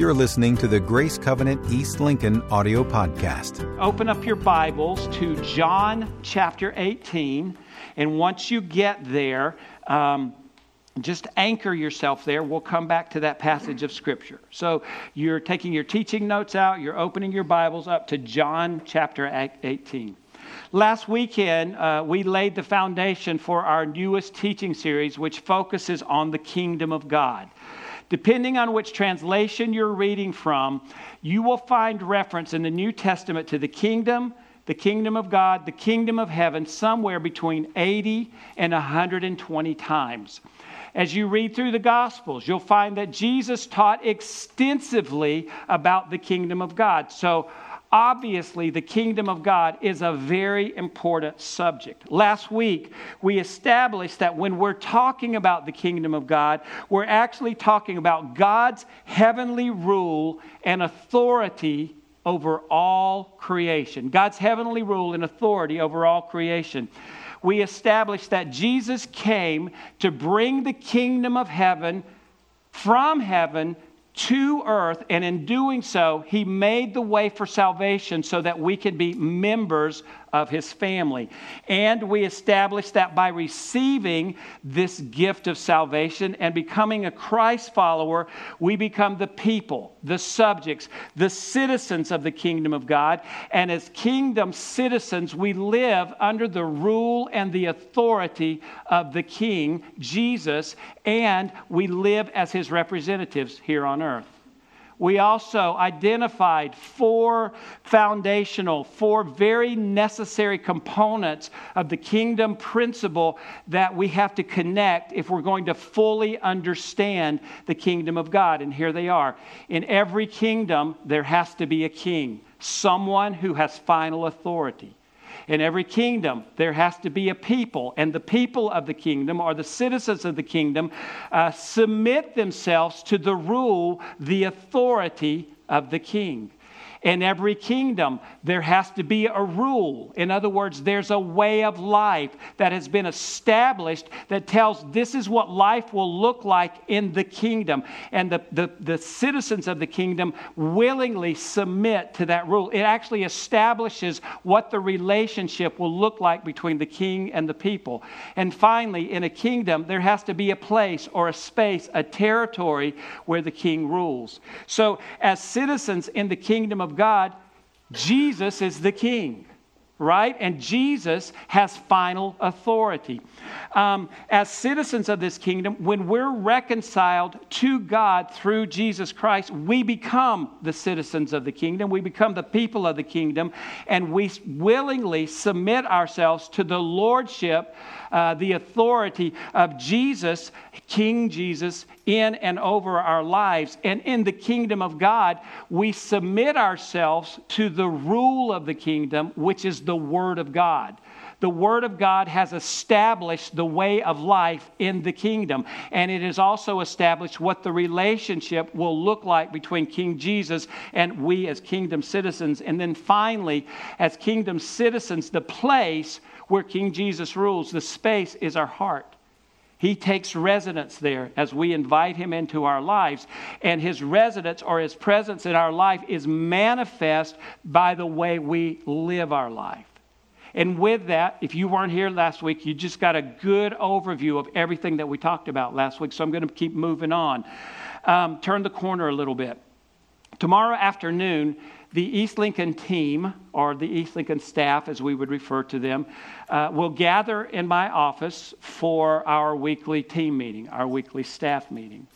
You're listening to the Grace Covenant East Lincoln audio podcast. Open up your Bibles to John chapter 18. And once you get there, um, just anchor yourself there. We'll come back to that passage of Scripture. So you're taking your teaching notes out, you're opening your Bibles up to John chapter 18. Last weekend, uh, we laid the foundation for our newest teaching series, which focuses on the kingdom of God. Depending on which translation you're reading from, you will find reference in the New Testament to the kingdom, the kingdom of God, the kingdom of heaven, somewhere between 80 and 120 times. As you read through the Gospels, you'll find that Jesus taught extensively about the kingdom of God. So, Obviously, the kingdom of God is a very important subject. Last week, we established that when we're talking about the kingdom of God, we're actually talking about God's heavenly rule and authority over all creation. God's heavenly rule and authority over all creation. We established that Jesus came to bring the kingdom of heaven from heaven to earth, and in doing so, he made the way for salvation so that we could be members of his family. And we establish that by receiving this gift of salvation and becoming a Christ follower, we become the people, the subjects, the citizens of the kingdom of God. And as kingdom citizens, we live under the rule and the authority of the King, Jesus, and we live as his representatives here on earth we also identified four foundational, four very necessary components of the kingdom principle that we have to connect if we're going to fully understand the kingdom of God. And here they are. In every kingdom, there has to be a king, someone who has final authority. In every kingdom, there has to be a people, and the people of the kingdom, or the citizens of the kingdom, uh, submit themselves to the rule, the authority of the king. In every kingdom, there has to be a rule. In other words, there's a way of life that has been established that tells this is what life will look like in the kingdom. And the, the, the citizens of the kingdom willingly submit to that rule. It actually establishes what the relationship will look like between the king and the people. And finally, in a kingdom, there has to be a place or a space, a territory where the king rules. So, as citizens in the kingdom of of God, Jesus is the king, right? And Jesus has final authority. Um, as citizens of this kingdom, when we're reconciled to God through Jesus Christ, we become the citizens of the kingdom. We become the people of the kingdom, and we willingly submit ourselves to the lordship uh, the authority of Jesus, King Jesus, in and over our lives. And in the kingdom of God, we submit ourselves to the rule of the kingdom, which is the Word of God the Word of God has established the way of life in the kingdom. And it has also established what the relationship will look like between King Jesus and we as kingdom citizens. And then finally, as kingdom citizens, the place where King Jesus rules, the space is our heart. He takes residence there as we invite him into our lives. And his residence or his presence in our life is manifest by the way we live our life. And with that, if you weren't here last week, you just got a good overview of everything that we talked about last week. So I'm going to keep moving on. Um, turn the corner a little bit. Tomorrow afternoon, the East Lincoln team, or the East Lincoln staff, as we would refer to them, uh, will gather in my office for our weekly team meeting, our weekly staff meeting.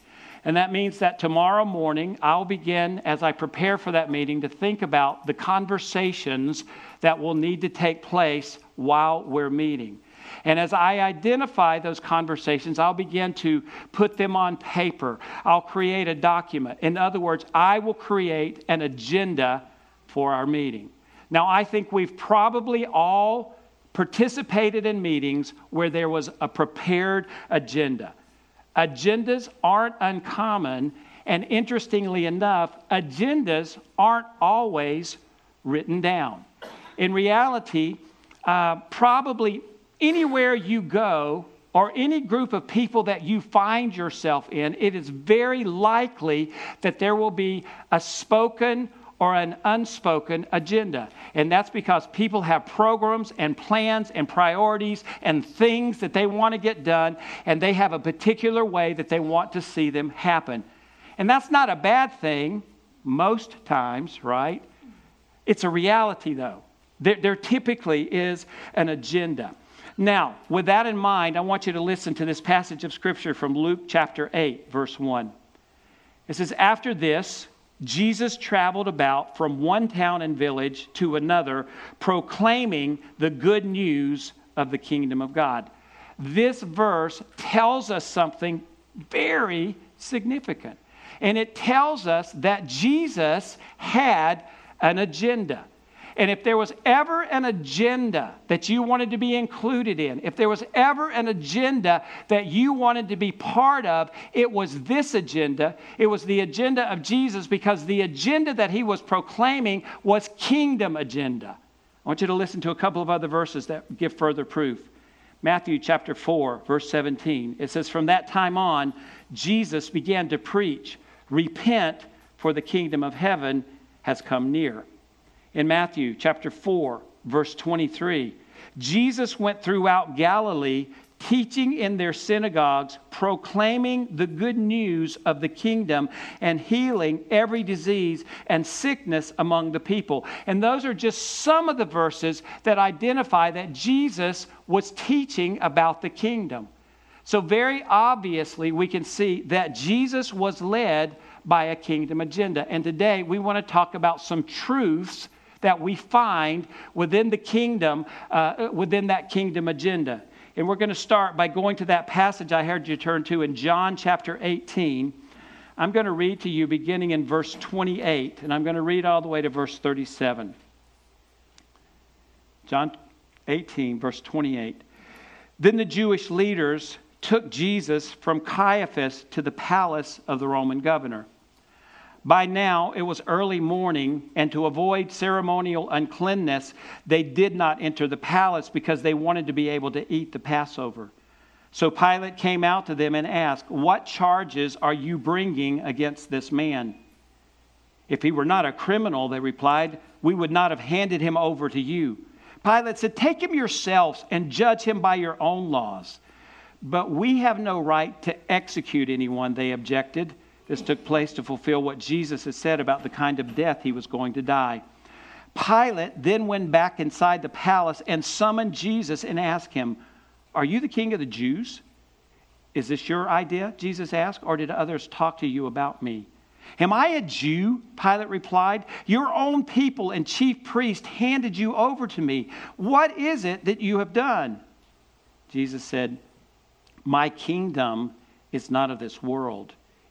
And that means that tomorrow morning, I'll begin, as I prepare for that meeting, to think about the conversations that will need to take place while we're meeting. And as I identify those conversations, I'll begin to put them on paper. I'll create a document. In other words, I will create an agenda for our meeting. Now, I think we've probably all participated in meetings where there was a prepared agenda. Agendas aren't uncommon, and interestingly enough, agendas aren't always written down. In reality, uh, probably anywhere you go, or any group of people that you find yourself in, it is very likely that there will be a spoken or an unspoken agenda. And that's because people have programs and plans and priorities and things that they want to get done, and they have a particular way that they want to see them happen. And that's not a bad thing most times, right? It's a reality, though. There, there typically is an agenda. Now, with that in mind, I want you to listen to this passage of Scripture from Luke chapter 8, verse 1. It says, After this, Jesus traveled about from one town and village to another, proclaiming the good news of the kingdom of God. This verse tells us something very significant. And it tells us that Jesus had an agenda. And if there was ever an agenda that you wanted to be included in, if there was ever an agenda that you wanted to be part of, it was this agenda. It was the agenda of Jesus because the agenda that he was proclaiming was kingdom agenda. I want you to listen to a couple of other verses that give further proof. Matthew chapter 4, verse 17. It says, From that time on, Jesus began to preach, Repent, for the kingdom of heaven has come near in Matthew chapter 4, verse 23. Jesus went throughout Galilee, teaching in their synagogues, proclaiming the good news of the kingdom, and healing every disease and sickness among the people. And those are just some of the verses that identify that Jesus was teaching about the kingdom. So, very obviously, we can see that Jesus was led by a kingdom agenda. And today, we want to talk about some truths that we find within the kingdom, uh, within that kingdom agenda. And we're going to start by going to that passage I heard you turn to in John chapter 18. I'm going to read to you beginning in verse 28, and I'm going to read all the way to verse 37. John 18, verse 28. Then the Jewish leaders took Jesus from Caiaphas to the palace of the Roman governor. By now, it was early morning, and to avoid ceremonial uncleanness, they did not enter the palace because they wanted to be able to eat the Passover. So Pilate came out to them and asked, What charges are you bringing against this man? If he were not a criminal, they replied, we would not have handed him over to you. Pilate said, Take him yourselves and judge him by your own laws. But we have no right to execute anyone, they objected. This took place to fulfill what Jesus had said about the kind of death he was going to die. Pilate then went back inside the palace and summoned Jesus and asked him, Are you the king of the Jews? Is this your idea? Jesus asked, or did others talk to you about me? Am I a Jew? Pilate replied. Your own people and chief priest handed you over to me. What is it that you have done? Jesus said, My kingdom is not of this world.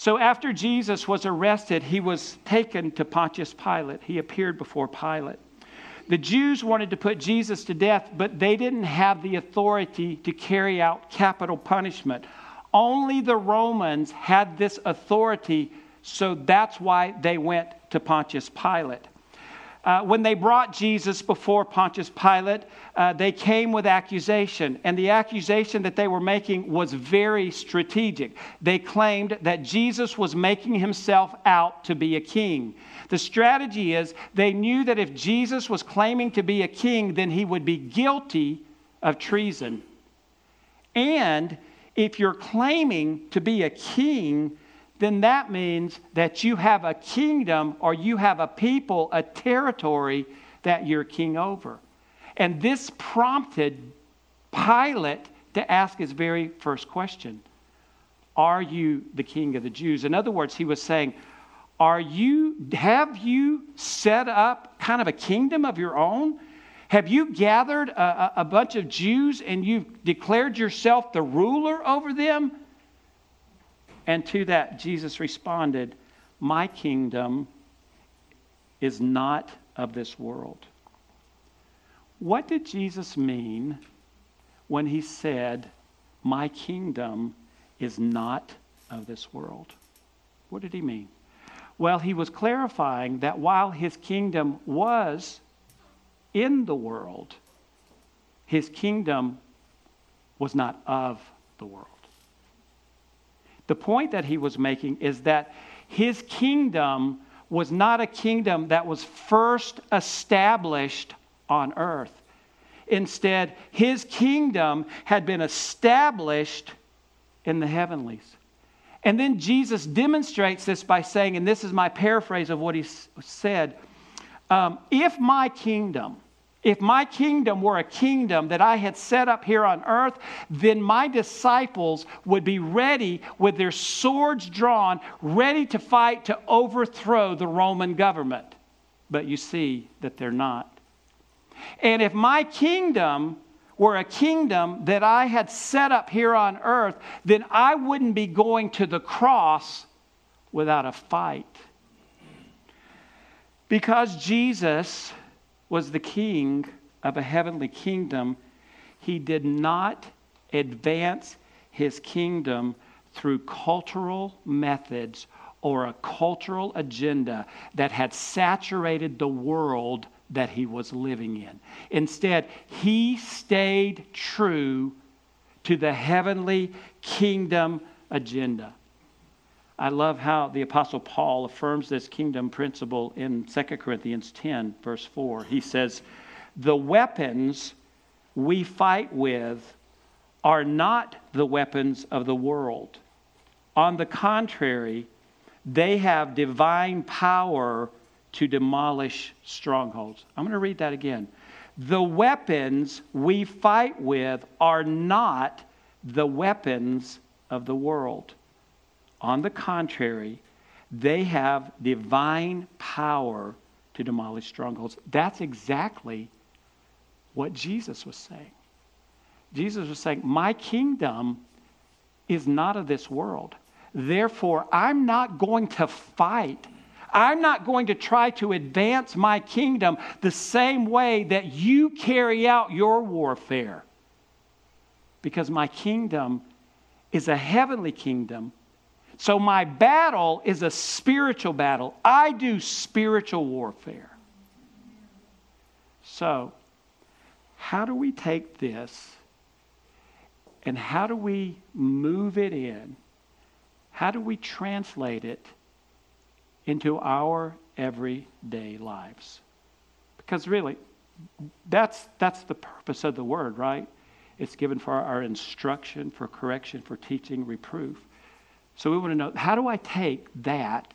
So after Jesus was arrested, he was taken to Pontius Pilate. He appeared before Pilate. The Jews wanted to put Jesus to death, but they didn't have the authority to carry out capital punishment. Only the Romans had this authority, so that's why they went to Pontius Pilate. Uh, when they brought Jesus before Pontius Pilate, uh, they came with accusation. And the accusation that they were making was very strategic. They claimed that Jesus was making himself out to be a king. The strategy is they knew that if Jesus was claiming to be a king, then he would be guilty of treason. And if you're claiming to be a king, then that means that you have a kingdom or you have a people, a territory that you're king over. And this prompted Pilate to ask his very first question Are you the king of the Jews? In other words, he was saying, are you, have you set up kind of a kingdom of your own? Have you gathered a, a bunch of Jews and you've declared yourself the ruler over them? And to that, Jesus responded, My kingdom is not of this world. What did Jesus mean when he said, My kingdom is not of this world? What did he mean? Well, he was clarifying that while his kingdom was in the world, his kingdom was not of the world. The point that he was making is that his kingdom was not a kingdom that was first established on earth. Instead, his kingdom had been established in the heavenlies. And then Jesus demonstrates this by saying, and this is my paraphrase of what he said um, if my kingdom, if my kingdom were a kingdom that I had set up here on earth, then my disciples would be ready with their swords drawn, ready to fight to overthrow the Roman government. But you see that they're not. And if my kingdom were a kingdom that I had set up here on earth, then I wouldn't be going to the cross without a fight. Because Jesus was the king of a heavenly kingdom, he did not advance his kingdom through cultural methods or a cultural agenda that had saturated the world that he was living in. Instead, he stayed true to the heavenly kingdom agenda. I love how the Apostle Paul affirms this kingdom principle in 2 Corinthians 10, verse 4. He says, The weapons we fight with are not the weapons of the world. On the contrary, they have divine power to demolish strongholds. I'm going to read that again. The weapons we fight with are not the weapons of the world. On the contrary, they have divine power to demolish strongholds. That's exactly what Jesus was saying. Jesus was saying, My kingdom is not of this world. Therefore, I'm not going to fight. I'm not going to try to advance my kingdom the same way that you carry out your warfare. Because my kingdom is a heavenly kingdom so my battle is a spiritual battle. I do spiritual warfare. So, how do we take this and how do we move it in? How do we translate it into our everyday lives? Because really, that's, that's the purpose of the word, right? It's given for our instruction, for correction, for teaching, reproof. So we want to know how do I take that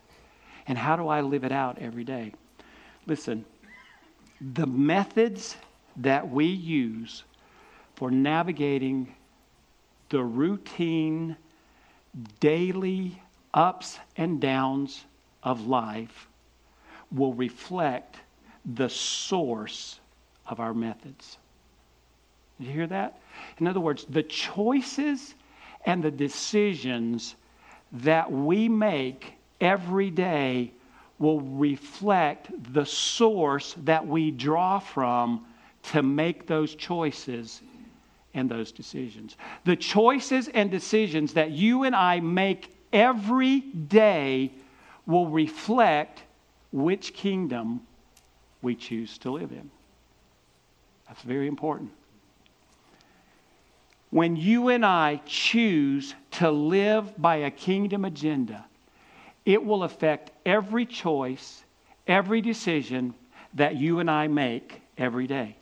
and how do I live it out every day? Listen, the methods that we use for navigating the routine, daily ups and downs of life will reflect the source of our methods. Did you hear that? In other words, the choices and the decisions that we make every day will reflect the source that we draw from to make those choices and those decisions. The choices and decisions that you and I make every day will reflect which kingdom we choose to live in. That's very important when you and I choose to live by a kingdom agenda, it will affect every choice, every decision that you and I make every day.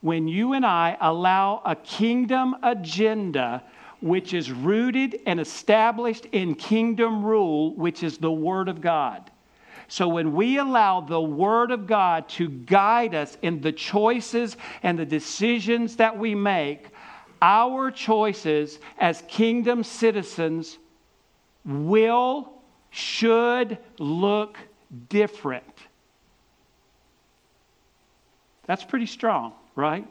When you and I allow a kingdom agenda, which is rooted and established in kingdom rule, which is the Word of God. So when we allow the Word of God to guide us in the choices and the decisions that we make, our choices as kingdom citizens will, should look different. That's pretty strong, right?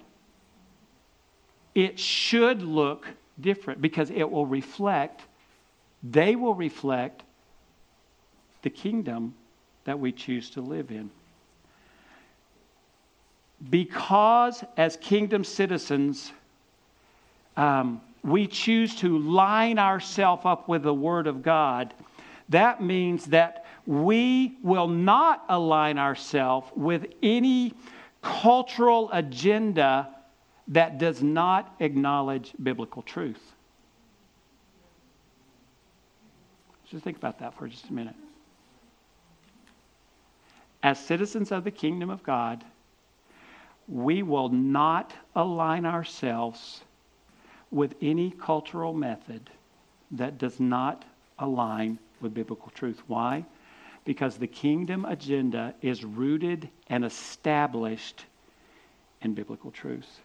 It should look different because it will reflect they will reflect the kingdom that we choose to live in. Because, as kingdom citizens, um, we choose to line ourselves up with the Word of God, that means that we will not align ourselves with any cultural agenda that does not acknowledge biblical truth. Just think about that for just a minute. As citizens of the kingdom of God, we will not align ourselves with any cultural method that does not align with biblical truth. Why? Because the kingdom agenda is rooted and established in biblical truth.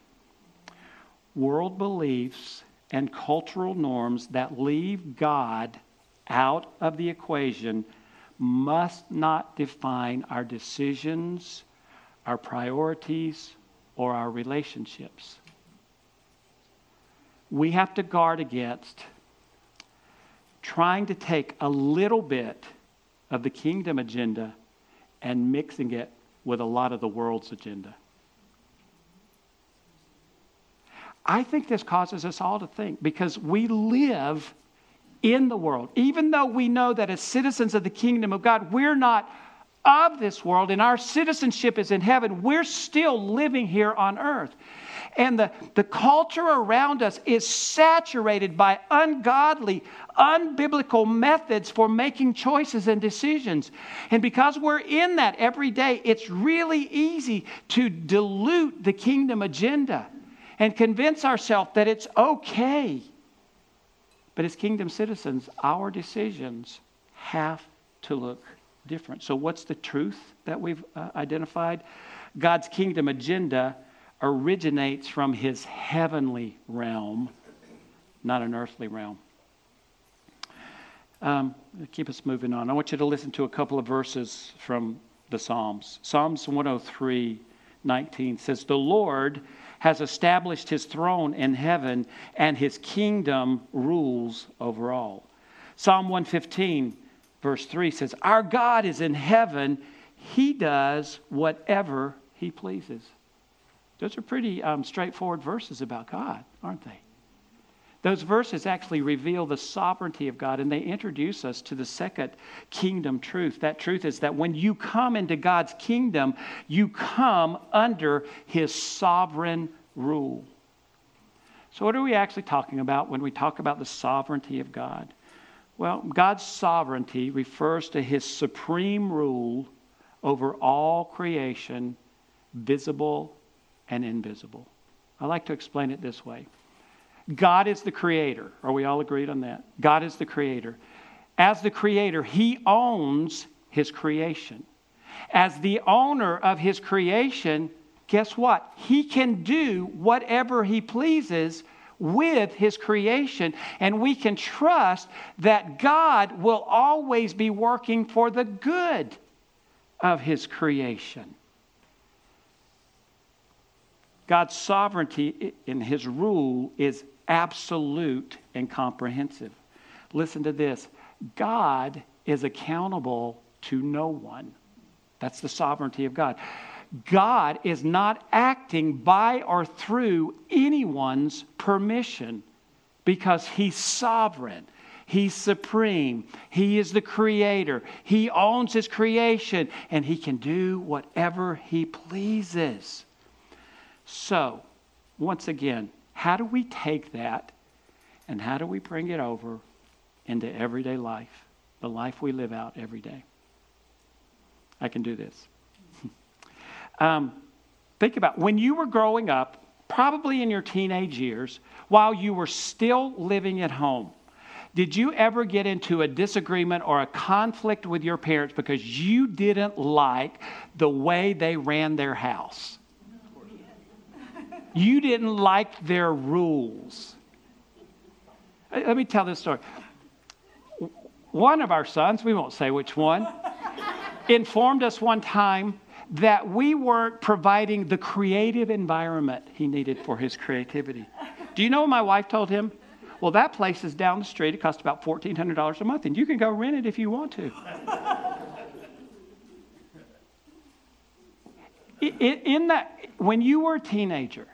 World beliefs and cultural norms that leave God out of the equation must not define our decisions, our priorities, or our relationships. We have to guard against trying to take a little bit of the kingdom agenda and mixing it with a lot of the world's agenda. I think this causes us all to think because we live in the world. Even though we know that as citizens of the kingdom of God, we're not of this world and our citizenship is in heaven, we're still living here on earth. And the, the culture around us is saturated by ungodly, unbiblical methods for making choices and decisions. And because we're in that every day, it's really easy to dilute the kingdom agenda and convince ourselves that it's okay but as kingdom citizens, our decisions have to look different. So, what's the truth that we've uh, identified? God's kingdom agenda originates from his heavenly realm, not an earthly realm. Um, keep us moving on. I want you to listen to a couple of verses from the Psalms. Psalms 103 19 says, The Lord has established his throne in heaven, and his kingdom rules over all. Psalm 115, verse 3 says, Our God is in heaven, he does whatever he pleases. Those are pretty um, straightforward verses about God, aren't they? Those verses actually reveal the sovereignty of God and they introduce us to the second kingdom truth. That truth is that when you come into God's kingdom, you come under his sovereign rule. So, what are we actually talking about when we talk about the sovereignty of God? Well, God's sovereignty refers to his supreme rule over all creation, visible and invisible. I like to explain it this way God is the creator. Are we all agreed on that? God is the creator. As the creator, he owns his creation. As the owner of his creation, guess what? He can do whatever he pleases with his creation, and we can trust that God will always be working for the good of his creation. God's sovereignty in his rule is absolute and comprehensive. Listen to this God is accountable to no one. That's the sovereignty of God. God is not acting by or through anyone's permission because He's sovereign. He's supreme. He is the creator. He owns His creation and He can do whatever He pleases. So, once again, how do we take that and how do we bring it over into everyday life, the life we live out every day? I can do this. um, think about when you were growing up, probably in your teenage years, while you were still living at home. Did you ever get into a disagreement or a conflict with your parents because you didn't like the way they ran their house? You didn't like their rules. Let me tell this story. One of our sons, we won't say which one, informed us one time that we weren't providing the creative environment he needed for his creativity. Do you know what my wife told him? Well, that place is down the street. It costs about $1,400 a month, and you can go rent it if you want to. in that, when you were a teenager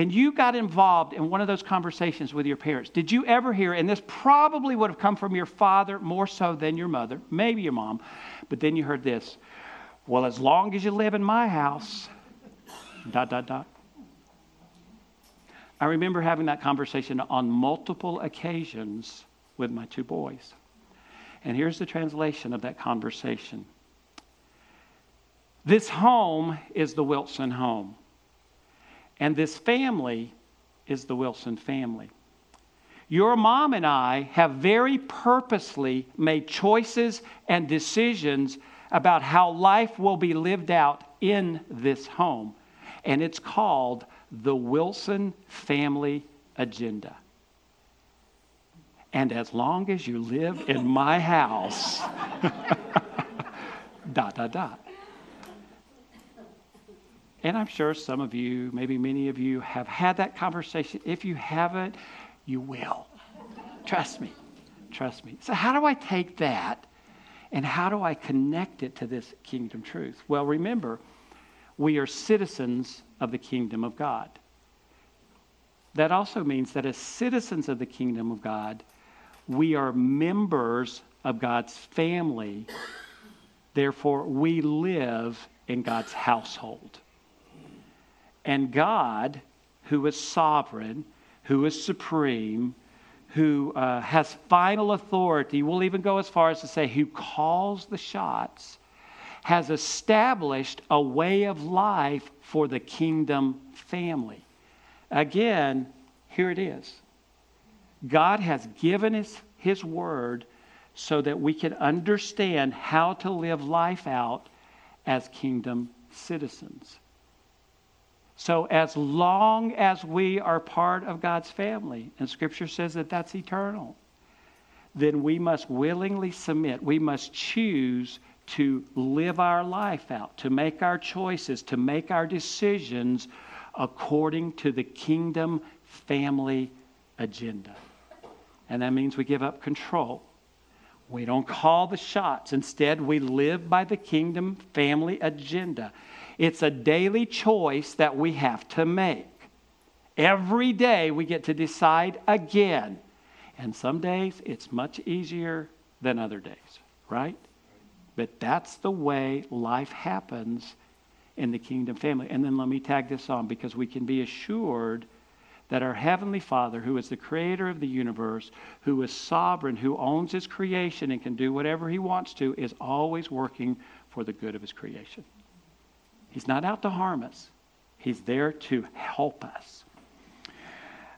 and you got involved in one of those conversations with your parents, did you ever hear, and this probably would have come from your father more so than your mother, maybe your mom, but then you heard this well, as long as you live in my house, dot, dot, dot. I remember having that conversation on multiple occasions with my two boys. And here's the translation of that conversation This home is the Wilson home, and this family is the Wilson family. Your mom and I have very purposely made choices and decisions about how life will be lived out in this home. And it's called the Wilson Family Agenda. And as long as you live in my house, dot, dot, dot. And I'm sure some of you, maybe many of you, have had that conversation. If you haven't, you will. Trust me. Trust me. So, how do I take that and how do I connect it to this kingdom truth? Well, remember, we are citizens of the kingdom of God. That also means that as citizens of the kingdom of God, we are members of God's family. Therefore, we live in God's household. And God, who is sovereign, who is supreme, who uh, has final authority, we'll even go as far as to say who calls the shots, has established a way of life for the kingdom family. Again, here it is. God has given us His Word so that we can understand how to live life out as kingdom citizens. So, as long as we are part of God's family, and Scripture says that that's eternal, then we must willingly submit. We must choose to live our life out, to make our choices, to make our decisions according to the kingdom family agenda. And that means we give up control. We don't call the shots. Instead, we live by the kingdom family agenda. It's a daily choice that we have to make. Every day we get to decide again. And some days it's much easier than other days, right? But that's the way life happens in the kingdom family. And then let me tag this on because we can be assured that our Heavenly Father, who is the creator of the universe, who is sovereign, who owns His creation and can do whatever He wants to, is always working for the good of His creation. He's not out to harm us, He's there to help us.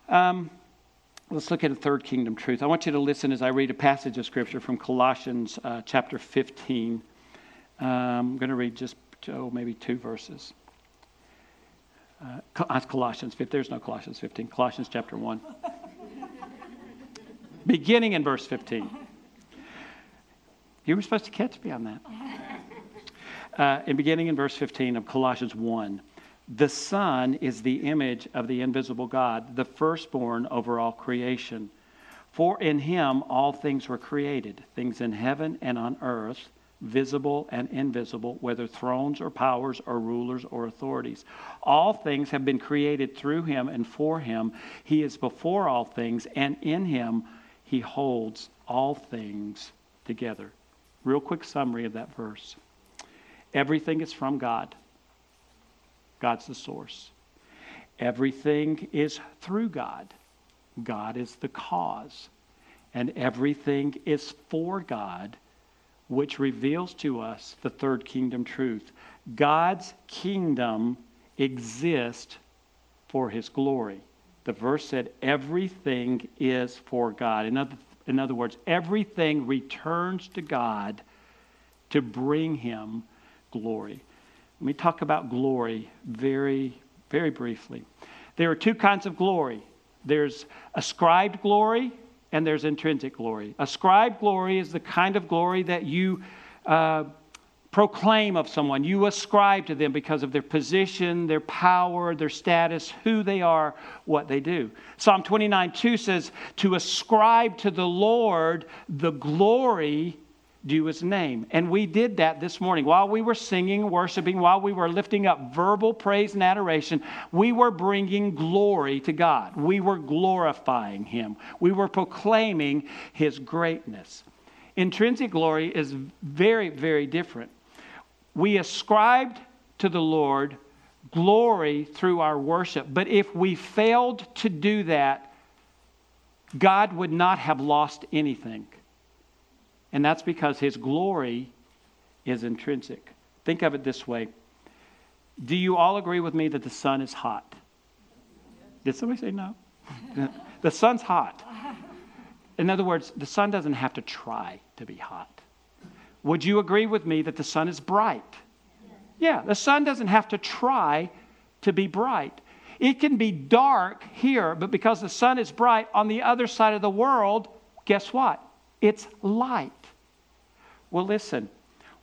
Um, let's look at a third kingdom truth. I want you to listen as I read a passage of Scripture from Colossians uh, chapter 15. Um, I'm going to read just, oh, maybe two verses. Uh, uh Colossians 15. There's no Colossians 15. Colossians chapter 1. Beginning in verse 15. You were supposed to catch me on that uh, and beginning in verse 15 of Colossians 1. The Son is the image of the invisible God, the firstborn over all creation. For in him all things were created, things in heaven and on earth, visible and invisible, whether thrones or powers or rulers or authorities. All things have been created through him and for him. He is before all things, and in him he holds all things together. Real quick summary of that verse. Everything is from God. God's the source. Everything is through God. God is the cause. And everything is for God, which reveals to us the third kingdom truth. God's kingdom exists for his glory. The verse said, everything is for God. In other, in other words, everything returns to God to bring him glory. Let me talk about glory very, very briefly. There are two kinds of glory there's ascribed glory and there's intrinsic glory. Ascribed glory is the kind of glory that you uh, proclaim of someone. You ascribe to them because of their position, their power, their status, who they are, what they do. Psalm 29 2 says, To ascribe to the Lord the glory due his name. And we did that this morning. While we were singing, worshiping, while we were lifting up verbal praise and adoration, we were bringing glory to God. We were glorifying him. We were proclaiming his greatness. Intrinsic glory is very, very different we ascribed to the Lord glory through our worship. But if we failed to do that, God would not have lost anything. And that's because his glory is intrinsic. Think of it this way Do you all agree with me that the sun is hot? Did somebody say no? the sun's hot. In other words, the sun doesn't have to try to be hot. Would you agree with me that the sun is bright? Yeah, the sun doesn't have to try to be bright. It can be dark here, but because the sun is bright on the other side of the world, guess what? It's light. Well, listen,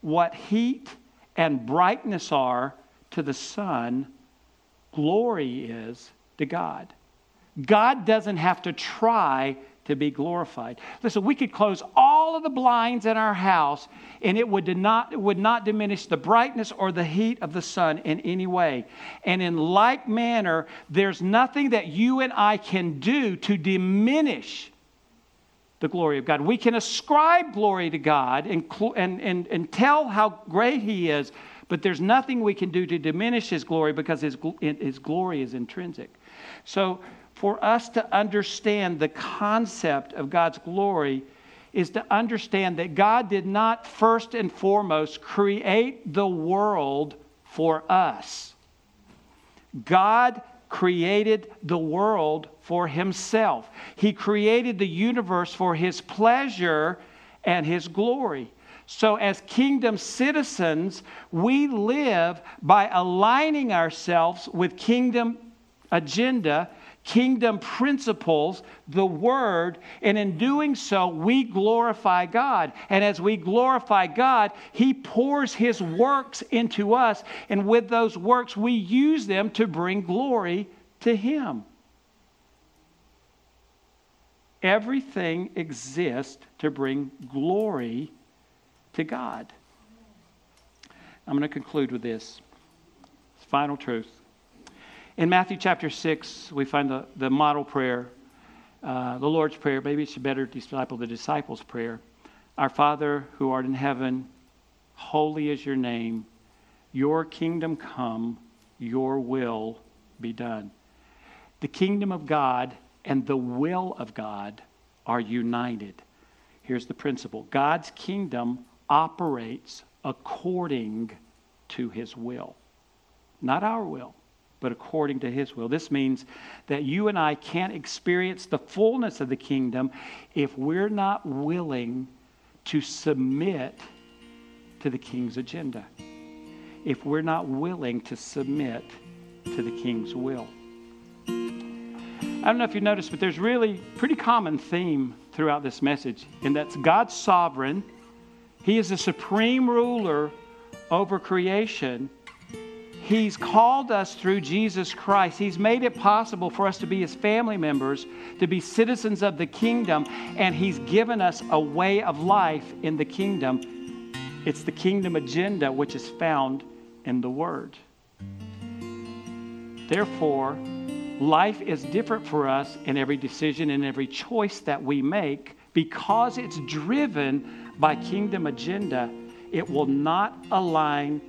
what heat and brightness are to the sun, glory is to God. God doesn't have to try to be glorified. Listen, we could close all of the blinds in our house and it would not, would not diminish the brightness or the heat of the sun in any way. And in like manner, there's nothing that you and I can do to diminish the glory of God. We can ascribe glory to God and, and, and, and tell how great He is, but there's nothing we can do to diminish His glory because His, his glory is intrinsic. So, for us to understand the concept of God's glory is to understand that God did not first and foremost create the world for us. God created the world for himself. He created the universe for his pleasure and his glory. So, as kingdom citizens, we live by aligning ourselves with kingdom agenda kingdom principles, the Word, and in doing so, we glorify God. And as we glorify God, He pours His works into us, and with those works, we use them to bring glory to Him. Everything exists to bring glory to God. I'm going to conclude with this final truth. In Matthew chapter 6, we find the, the model prayer, uh, the Lord's Prayer. Maybe it's a better disciple, the disciples' prayer. Our Father who art in heaven, holy is your name. Your kingdom come, your will be done. The kingdom of God and the will of God are united. Here's the principle God's kingdom operates according to his will, not our will but according to his will. This means that you and I can't experience the fullness of the kingdom if we're not willing to submit to the king's agenda. If we're not willing to submit to the king's will. I don't know if you noticed, but there's really pretty common theme throughout this message, and that's God's sovereign. He is the supreme ruler over creation He's called us through Jesus Christ. He's made it possible for us to be His family members, to be citizens of the kingdom, and He's given us a way of life in the kingdom. It's the kingdom agenda which is found in the Word. Therefore, life is different for us in every decision and every choice that we make because it's driven by kingdom agenda. It will not align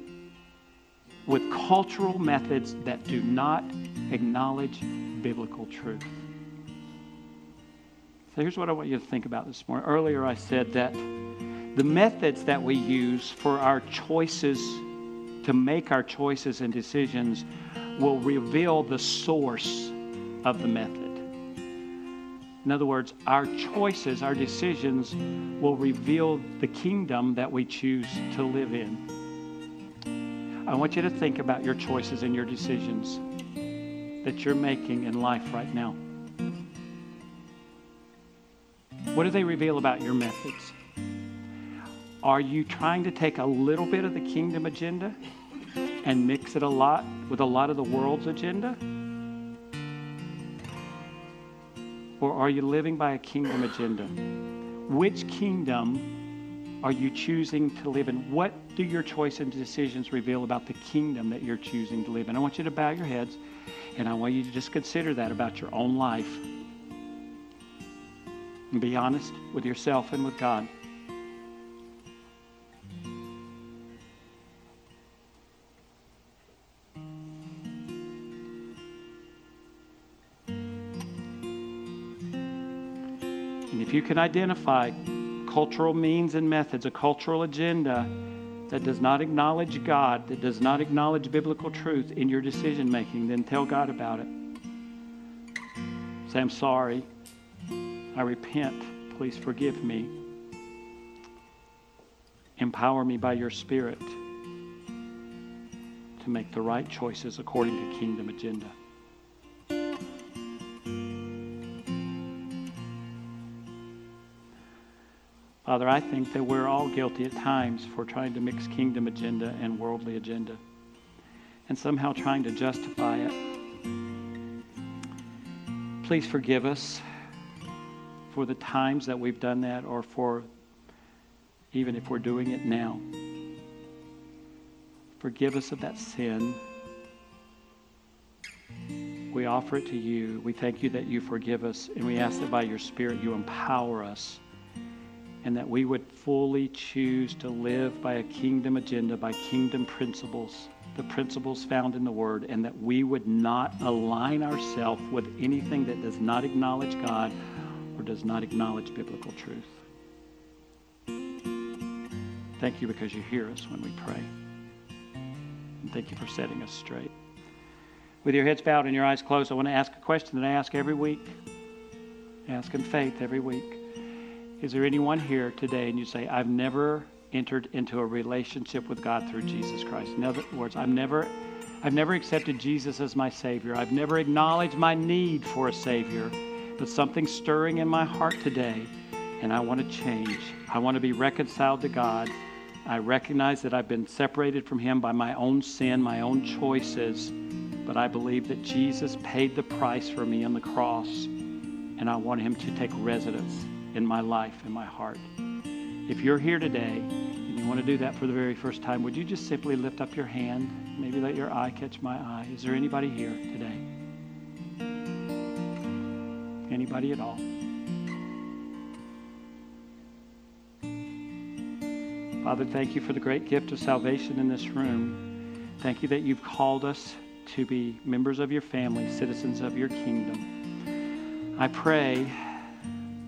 with cultural methods that do not acknowledge biblical truth. So here's what I want you to think about this morning. Earlier, I said that the methods that we use for our choices, to make our choices and decisions, will reveal the source of the method. In other words, our choices, our decisions will reveal the kingdom that we choose to live in. I want you to think about your choices and your decisions that you're making in life right now. What do they reveal about your methods? Are you trying to take a little bit of the kingdom agenda and mix it a lot with a lot of the world's agenda? Or are you living by a kingdom agenda? Which kingdom are you choosing to live in? What do your choice and decisions reveal about the kingdom that you're choosing to live in? I want you to bow your heads and I want you to just consider that about your own life. And be honest with yourself and with God. And if you can identify cultural means and methods, a cultural agenda that does not acknowledge God, that does not acknowledge biblical truth in your decision making, then tell God about it. Say, I'm sorry. I repent. Please forgive me. Empower me by your Spirit to make the right choices according to kingdom agenda. Father, I think that we're all guilty at times for trying to mix kingdom agenda and worldly agenda and somehow trying to justify it. Please forgive us for the times that we've done that or for even if we're doing it now. Forgive us of that sin. We offer it to you. We thank you that you forgive us, and we ask that by your Spirit you empower us and that we would fully choose to live by a kingdom agenda, by kingdom principles, the principles found in the Word, and that we would not align ourselves with anything that does not acknowledge God or does not acknowledge biblical truth. Thank you because you hear us when we pray. And thank you for setting us straight. With your heads bowed and your eyes closed, I want to ask a question that I ask every week. I ask in faith every week. Is there anyone here today and you say, I've never entered into a relationship with God through Jesus Christ? In other words, I've never I've never accepted Jesus as my Savior. I've never acknowledged my need for a Savior, but something's stirring in my heart today, and I want to change. I want to be reconciled to God. I recognize that I've been separated from Him by my own sin, my own choices, but I believe that Jesus paid the price for me on the cross, and I want Him to take residence in my life, in my heart. If you're here today and you want to do that for the very first time, would you just simply lift up your hand? Maybe let your eye catch my eye. Is there anybody here today? Anybody at all? Father, thank you for the great gift of salvation in this room. Thank you that you've called us to be members of your family, citizens of your kingdom. I pray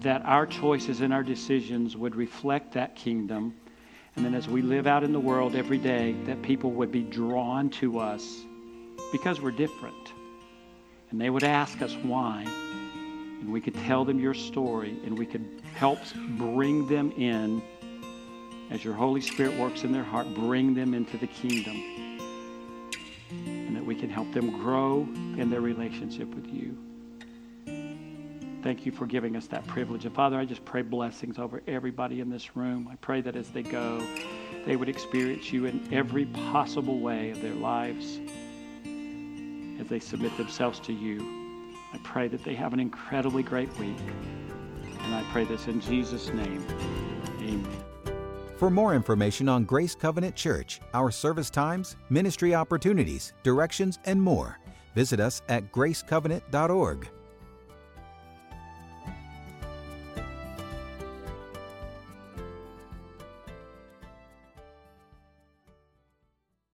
that our choices and our decisions would reflect that kingdom. And then as we live out in the world every day, that people would be drawn to us because we're different. And they would ask us why. And we could tell them your story and we could help bring them in as your Holy Spirit works in their heart, bring them into the kingdom. And that we can help them grow in their relationship with you. Thank you for giving us that privilege. And Father, I just pray blessings over everybody in this room. I pray that as they go, they would experience you in every possible way of their lives as they submit themselves to you. I pray that they have an incredibly great week. And I pray this in Jesus' name. Amen. For more information on Grace Covenant Church, our service times, ministry opportunities, directions, and more, visit us at gracecovenant.org.